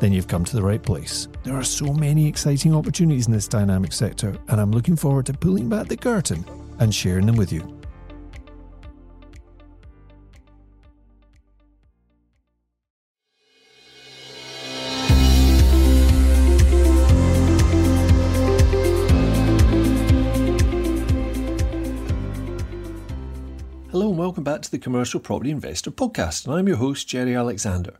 then you've come to the right place. There are so many exciting opportunities in this dynamic sector, and I'm looking forward to pulling back the curtain and sharing them with you. Hello and welcome back to the Commercial Property Investor Podcast, and I'm your host, Jerry Alexander.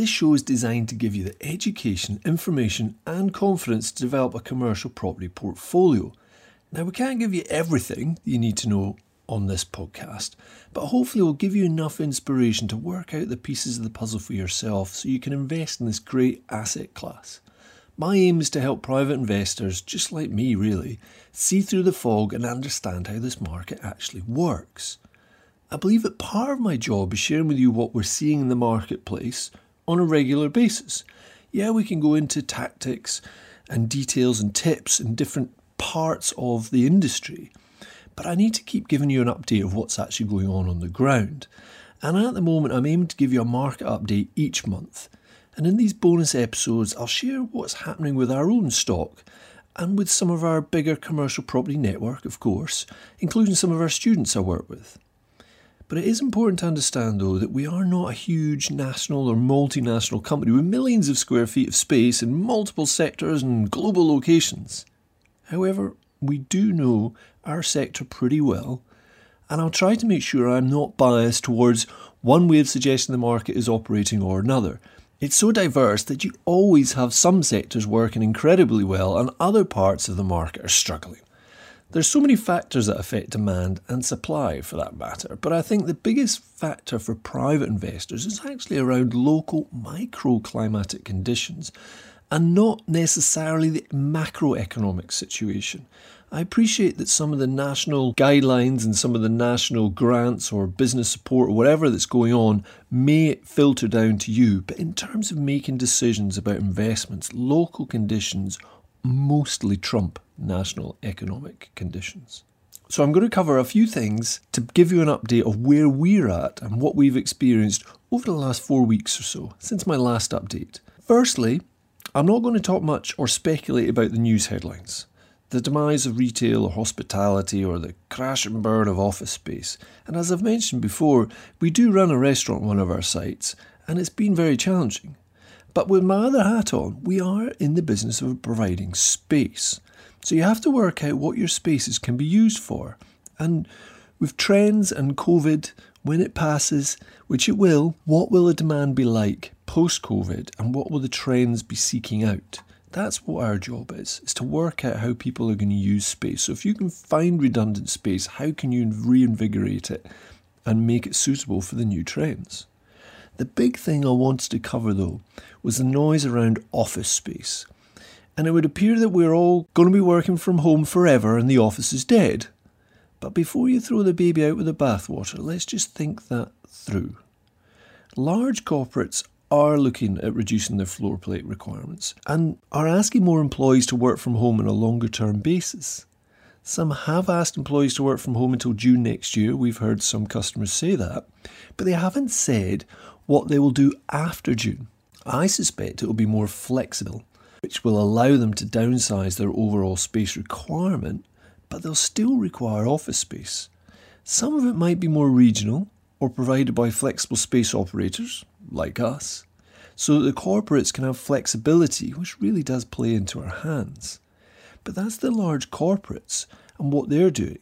This show is designed to give you the education, information, and confidence to develop a commercial property portfolio. Now, we can't give you everything you need to know on this podcast, but hopefully, we'll give you enough inspiration to work out the pieces of the puzzle for yourself so you can invest in this great asset class. My aim is to help private investors, just like me really, see through the fog and understand how this market actually works. I believe that part of my job is sharing with you what we're seeing in the marketplace, on a regular basis. Yeah, we can go into tactics and details and tips in different parts of the industry, but I need to keep giving you an update of what's actually going on on the ground. And at the moment, I'm aiming to give you a market update each month. And in these bonus episodes, I'll share what's happening with our own stock and with some of our bigger commercial property network, of course, including some of our students I work with. But it is important to understand, though, that we are not a huge national or multinational company with millions of square feet of space in multiple sectors and global locations. However, we do know our sector pretty well, and I'll try to make sure I'm not biased towards one way of suggesting the market is operating or another. It's so diverse that you always have some sectors working incredibly well and other parts of the market are struggling. There's so many factors that affect demand and supply for that matter, but I think the biggest factor for private investors is actually around local microclimatic conditions and not necessarily the macroeconomic situation. I appreciate that some of the national guidelines and some of the national grants or business support or whatever that's going on may filter down to you, but in terms of making decisions about investments, local conditions mostly trump national economic conditions. So, I'm going to cover a few things to give you an update of where we're at and what we've experienced over the last four weeks or so since my last update. Firstly, I'm not going to talk much or speculate about the news headlines, the demise of retail or hospitality, or the crash and burn of office space. And as I've mentioned before, we do run a restaurant on one of our sites, and it's been very challenging. But with my other hat on, we are in the business of providing space. So you have to work out what your spaces can be used for. And with trends and COVID, when it passes, which it will, what will the demand be like post COVID and what will the trends be seeking out? That's what our job is, is to work out how people are going to use space. So if you can find redundant space, how can you reinvigorate it and make it suitable for the new trends? The big thing I wanted to cover though was the noise around office space. And it would appear that we're all going to be working from home forever and the office is dead. But before you throw the baby out with the bathwater, let's just think that through. Large corporates are looking at reducing their floor plate requirements and are asking more employees to work from home on a longer term basis. Some have asked employees to work from home until June next year. We've heard some customers say that. But they haven't said what they will do after June. I suspect it will be more flexible, which will allow them to downsize their overall space requirement, but they'll still require office space. Some of it might be more regional or provided by flexible space operators, like us, so that the corporates can have flexibility, which really does play into our hands. But that's the large corporates and what they're doing.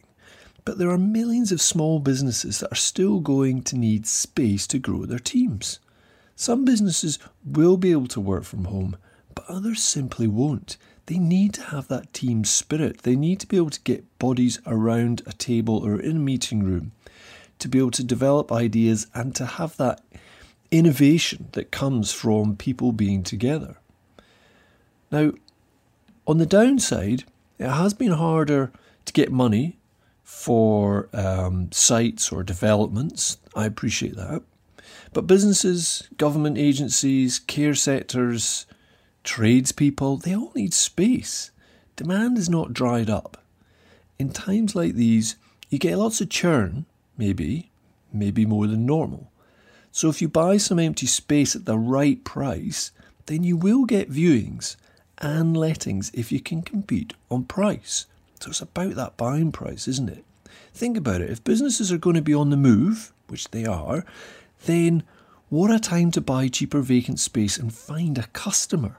But there are millions of small businesses that are still going to need space to grow their teams. Some businesses will be able to work from home, but others simply won't. They need to have that team spirit. They need to be able to get bodies around a table or in a meeting room to be able to develop ideas and to have that innovation that comes from people being together. Now, on the downside, it has been harder to get money for um, sites or developments. I appreciate that. But businesses, government agencies, care sectors, tradespeople, they all need space. Demand is not dried up. In times like these, you get lots of churn, maybe, maybe more than normal. So if you buy some empty space at the right price, then you will get viewings and lettings if you can compete on price. So it's about that buying price, isn't it? Think about it. If businesses are going to be on the move, which they are, then what a time to buy cheaper vacant space and find a customer.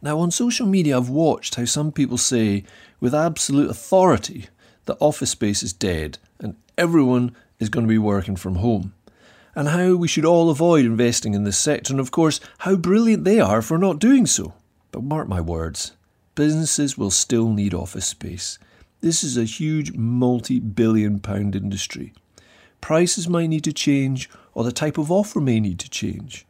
Now, on social media, I've watched how some people say, with absolute authority, that office space is dead and everyone is going to be working from home. And how we should all avoid investing in this sector, and of course, how brilliant they are for not doing so. But mark my words, businesses will still need office space. This is a huge multi billion pound industry. Prices might need to change, or the type of offer may need to change.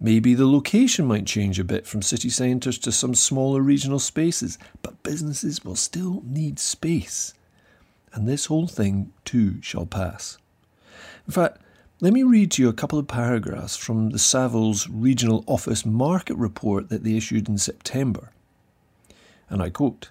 Maybe the location might change a bit from city centres to some smaller regional spaces, but businesses will still need space. And this whole thing too shall pass. In fact, let me read to you a couple of paragraphs from the Savills Regional Office Market Report that they issued in September. And I quote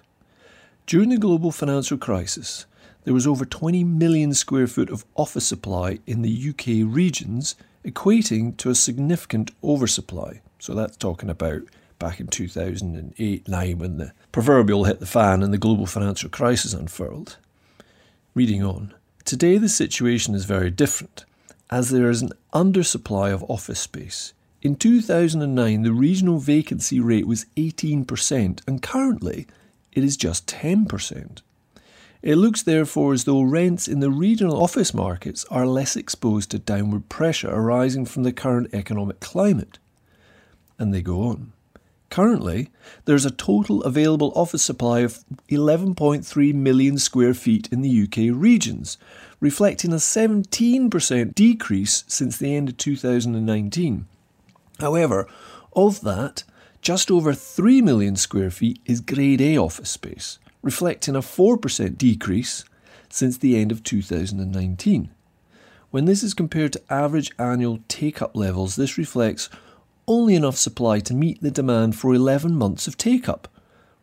During the global financial crisis, there was over 20 million square foot of office supply in the UK regions, equating to a significant oversupply. So that's talking about back in 2008 9 when the proverbial hit the fan and the global financial crisis unfurled. Reading on Today the situation is very different as there is an undersupply of office space. In 2009, the regional vacancy rate was 18%, and currently it is just 10%. It looks therefore as though rents in the regional office markets are less exposed to downward pressure arising from the current economic climate. And they go on. Currently, there's a total available office supply of 11.3 million square feet in the UK regions, reflecting a 17% decrease since the end of 2019. However, of that, just over 3 million square feet is Grade A office space, reflecting a 4% decrease since the end of 2019. When this is compared to average annual take up levels, this reflects only enough supply to meet the demand for 11 months of take up,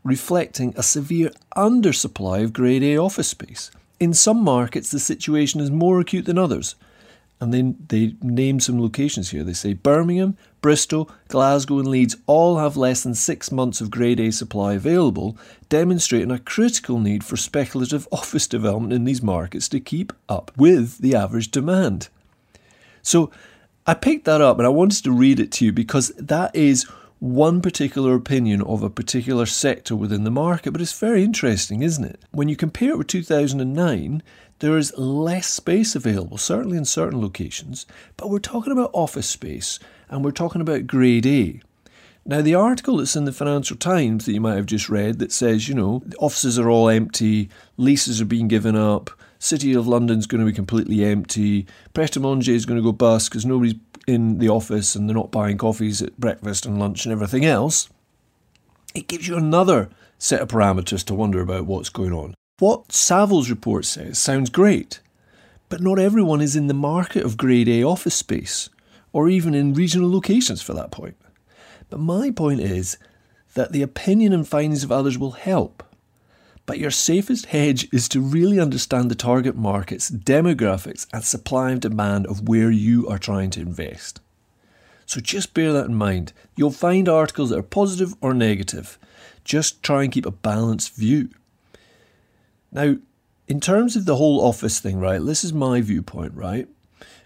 reflecting a severe undersupply of Grade A office space. In some markets, the situation is more acute than others. And then they name some locations here. They say Birmingham, Bristol, Glasgow, and Leeds all have less than six months of Grade A supply available, demonstrating a critical need for speculative office development in these markets to keep up with the average demand. So I picked that up and I wanted to read it to you because that is one particular opinion of a particular sector within the market, but it's very interesting, isn't it? When you compare it with 2009, there is less space available, certainly in certain locations, but we're talking about office space and we're talking about grade A. Now, the article that's in the Financial Times that you might have just read that says, you know, offices are all empty, leases are being given up, City of London's going to be completely empty, Pret is going to go bust because nobody's in the office and they're not buying coffees at breakfast and lunch and everything else, it gives you another set of parameters to wonder about what's going on. What Savills report says sounds great, but not everyone is in the market of grade A office space, or even in regional locations for that point. But my point is that the opinion and findings of others will help. But your safest hedge is to really understand the target markets, demographics, and supply and demand of where you are trying to invest. So just bear that in mind. You'll find articles that are positive or negative. Just try and keep a balanced view. Now, in terms of the whole office thing, right, this is my viewpoint, right?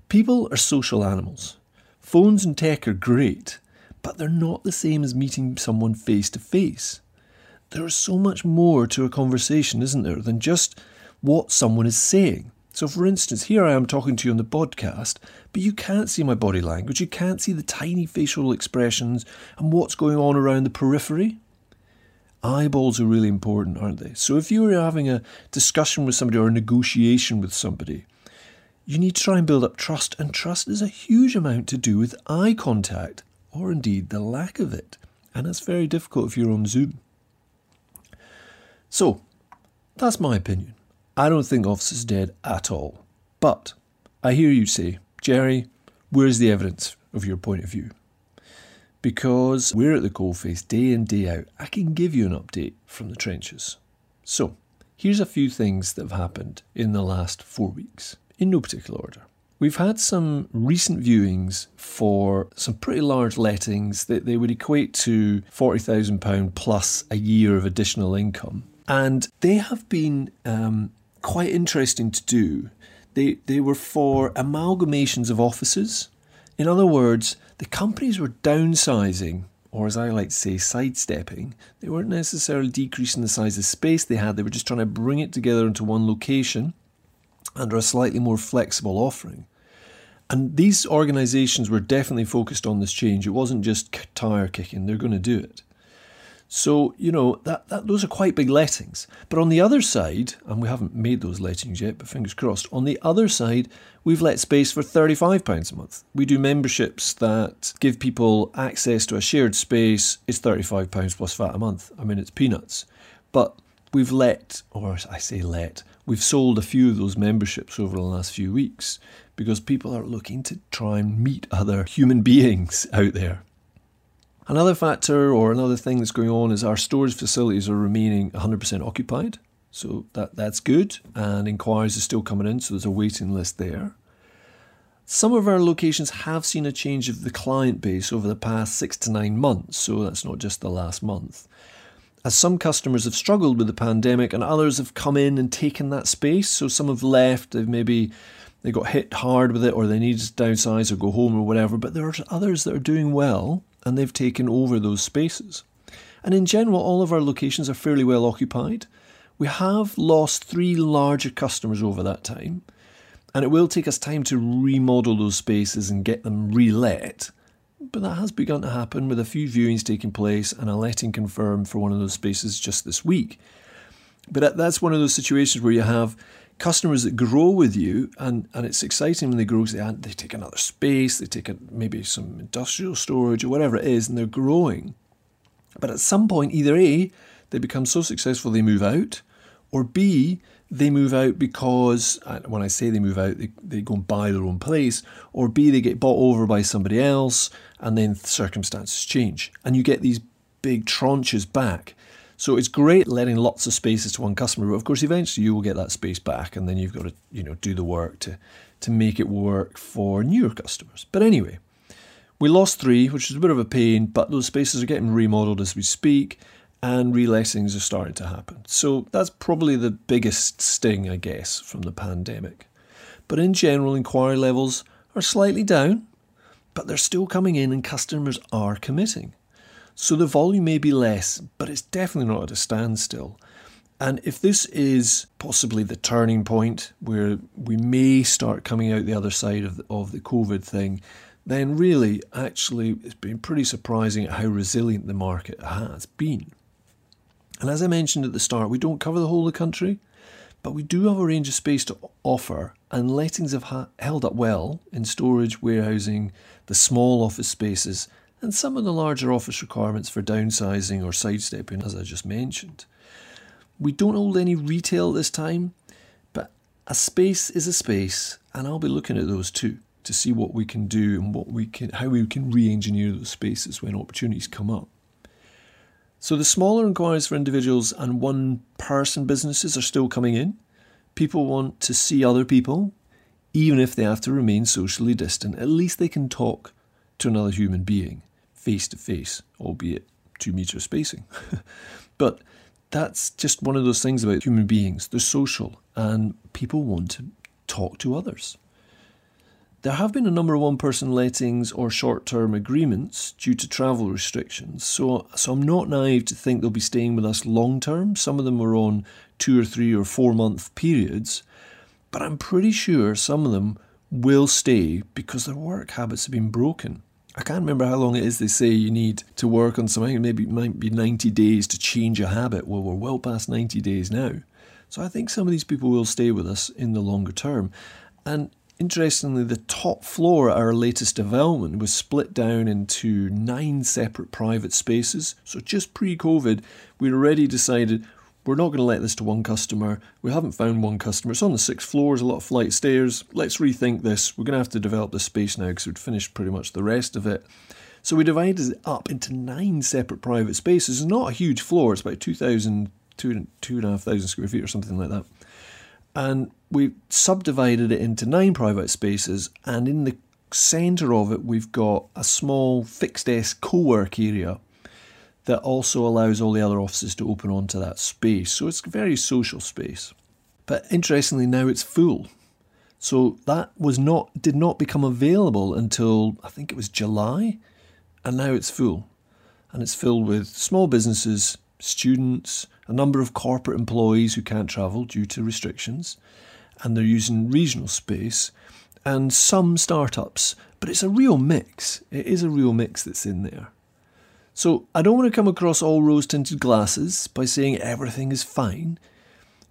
People are social animals. Phones and tech are great, but they're not the same as meeting someone face to face there is so much more to a conversation, isn't there, than just what someone is saying. So, for instance, here I am talking to you on the podcast, but you can't see my body language, you can't see the tiny facial expressions and what's going on around the periphery. Eyeballs are really important, aren't they? So, if you were having a discussion with somebody or a negotiation with somebody, you need to try and build up trust, and trust is a huge amount to do with eye contact, or indeed the lack of it. And that's very difficult if you're on Zoom. So, that's my opinion. I don't think Officer's dead at all. But I hear you say, Jerry, where's the evidence of your point of view? Because we're at the coalface day in, day out. I can give you an update from the trenches. So, here's a few things that have happened in the last four weeks, in no particular order. We've had some recent viewings for some pretty large lettings that they would equate to £40,000 plus a year of additional income. And they have been um, quite interesting to do. They, they were for amalgamations of offices. In other words, the companies were downsizing, or as I like to say, sidestepping. They weren't necessarily decreasing the size of space they had, they were just trying to bring it together into one location under a slightly more flexible offering. And these organisations were definitely focused on this change. It wasn't just tire kicking, they're going to do it. So, you know, that, that those are quite big lettings. But on the other side, and we haven't made those lettings yet, but fingers crossed, on the other side, we've let space for £35 a month. We do memberships that give people access to a shared space. It's £35 plus VAT a month. I mean, it's peanuts. But we've let, or I say let, we've sold a few of those memberships over the last few weeks because people are looking to try and meet other human beings out there. Another factor or another thing that's going on is our storage facilities are remaining 100% occupied. So that, that's good, and inquiries are still coming in, so there's a waiting list there. Some of our locations have seen a change of the client base over the past six to nine months, so that's not just the last month. As some customers have struggled with the pandemic and others have come in and taken that space, so some have left, they've maybe they got hit hard with it or they needed to downsize or go home or whatever, but there are others that are doing well and they've taken over those spaces. And in general, all of our locations are fairly well occupied. We have lost three larger customers over that time, and it will take us time to remodel those spaces and get them relet. But that has begun to happen with a few viewings taking place and a letting confirmed for one of those spaces just this week. But that's one of those situations where you have customers that grow with you, and, and it's exciting when they grow they, they take another space, they take a, maybe some industrial storage or whatever it is, and they're growing. But at some point, either A, they become so successful they move out, or B, they move out because, when I say they move out, they, they go and buy their own place, or B, they get bought over by somebody else, and then circumstances change. And you get these big tranches back. So it's great letting lots of spaces to one customer, but of course, eventually you will get that space back, and then you've got to, you know, do the work to to make it work for newer customers. But anyway, we lost three, which is a bit of a pain, but those spaces are getting remodeled as we speak, and relettings are starting to happen. So that's probably the biggest sting, I guess, from the pandemic. But in general, inquiry levels are slightly down, but they're still coming in, and customers are committing. So the volume may be less, but it's definitely not at a standstill. And if this is possibly the turning point where we may start coming out the other side of the, of the COVID thing, then really, actually, it's been pretty surprising at how resilient the market has been. And as I mentioned at the start, we don't cover the whole of the country, but we do have a range of space to offer, and lettings have ha- held up well in storage, warehousing, the small office spaces, and some of the larger office requirements for downsizing or sidestepping, as I just mentioned. We don't hold any retail this time, but a space is a space, and I'll be looking at those too to see what we can do and what we can, how we can re-engineer those spaces when opportunities come up. So the smaller inquiries for individuals and one-person businesses are still coming in. People want to see other people, even if they have to remain socially distant. At least they can talk to another human being face to face, albeit two meter spacing. but that's just one of those things about human beings. They're social and people want to talk to others. There have been a number of one person lettings or short term agreements due to travel restrictions, so, so I'm not naive to think they'll be staying with us long term. Some of them are on two or three or four month periods, but I'm pretty sure some of them will stay because their work habits have been broken. I can't remember how long it is they say you need to work on something. Maybe it might be 90 days to change a habit. Well, we're well past 90 days now. So I think some of these people will stay with us in the longer term. And interestingly, the top floor at our latest development was split down into nine separate private spaces. So just pre COVID, we'd already decided we're not going to let this to one customer. We haven't found one customer. It's on the sixth floor, there's a lot of flight stairs. Let's rethink this. We're going to have to develop the space now because we'd finished pretty much the rest of it. So we divided it up into nine separate private spaces. It's not a huge floor, it's about 2,000, 2,500 square feet or something like that. And we subdivided it into nine private spaces, and in the centre of it, we've got a small fixed desk co work area that also allows all the other offices to open onto that space. So it's a very social space. But interestingly, now it's full. So that was not did not become available until I think it was July, and now it's full. And it's filled with small businesses, students, a number of corporate employees who can't travel due to restrictions, and they're using regional space, and some startups. But it's a real mix. It is a real mix that's in there. So I don't want to come across all rose tinted glasses by saying everything is fine.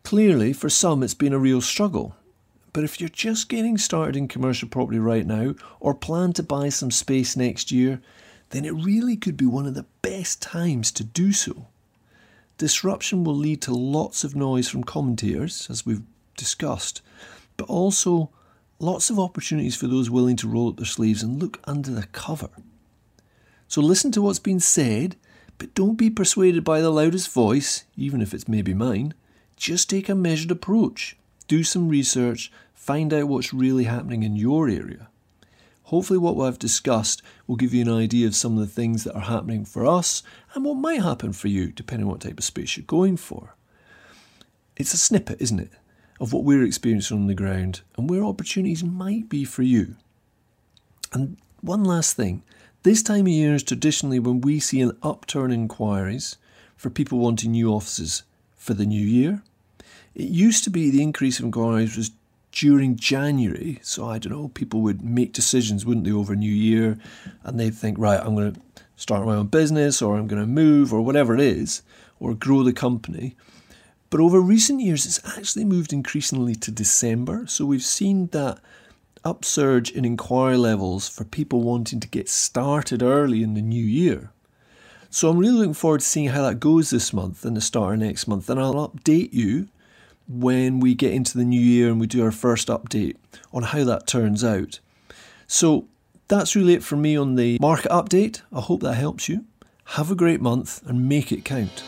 Clearly, for some, it's been a real struggle. But if you're just getting started in commercial property right now or plan to buy some space next year, then it really could be one of the best times to do so. Disruption will lead to lots of noise from commentators, as we've discussed, but also lots of opportunities for those willing to roll up their sleeves and look under the cover. So listen to what's been said, but don't be persuaded by the loudest voice, even if it's maybe mine. Just take a measured approach. Do some research, find out what's really happening in your area. Hopefully, what I've discussed will give you an idea of some of the things that are happening for us and what might happen for you, depending on what type of space you're going for. It's a snippet, isn't it, of what we're experiencing on the ground and where opportunities might be for you. And one last thing this time of year is traditionally when we see an upturn in inquiries for people wanting new offices for the new year. It used to be the increase in inquiries was during January, so I don't know, people would make decisions, wouldn't they, over New Year, and they'd think, right, I'm going to start my own business, or I'm going to move, or whatever it is, or grow the company. But over recent years, it's actually moved increasingly to December, so we've seen that upsurge in inquiry levels for people wanting to get started early in the new year. So I'm really looking forward to seeing how that goes this month and the start of next month, and I'll update you when we get into the new year and we do our first update on how that turns out. So that's really it for me on the market update. I hope that helps you. Have a great month and make it count.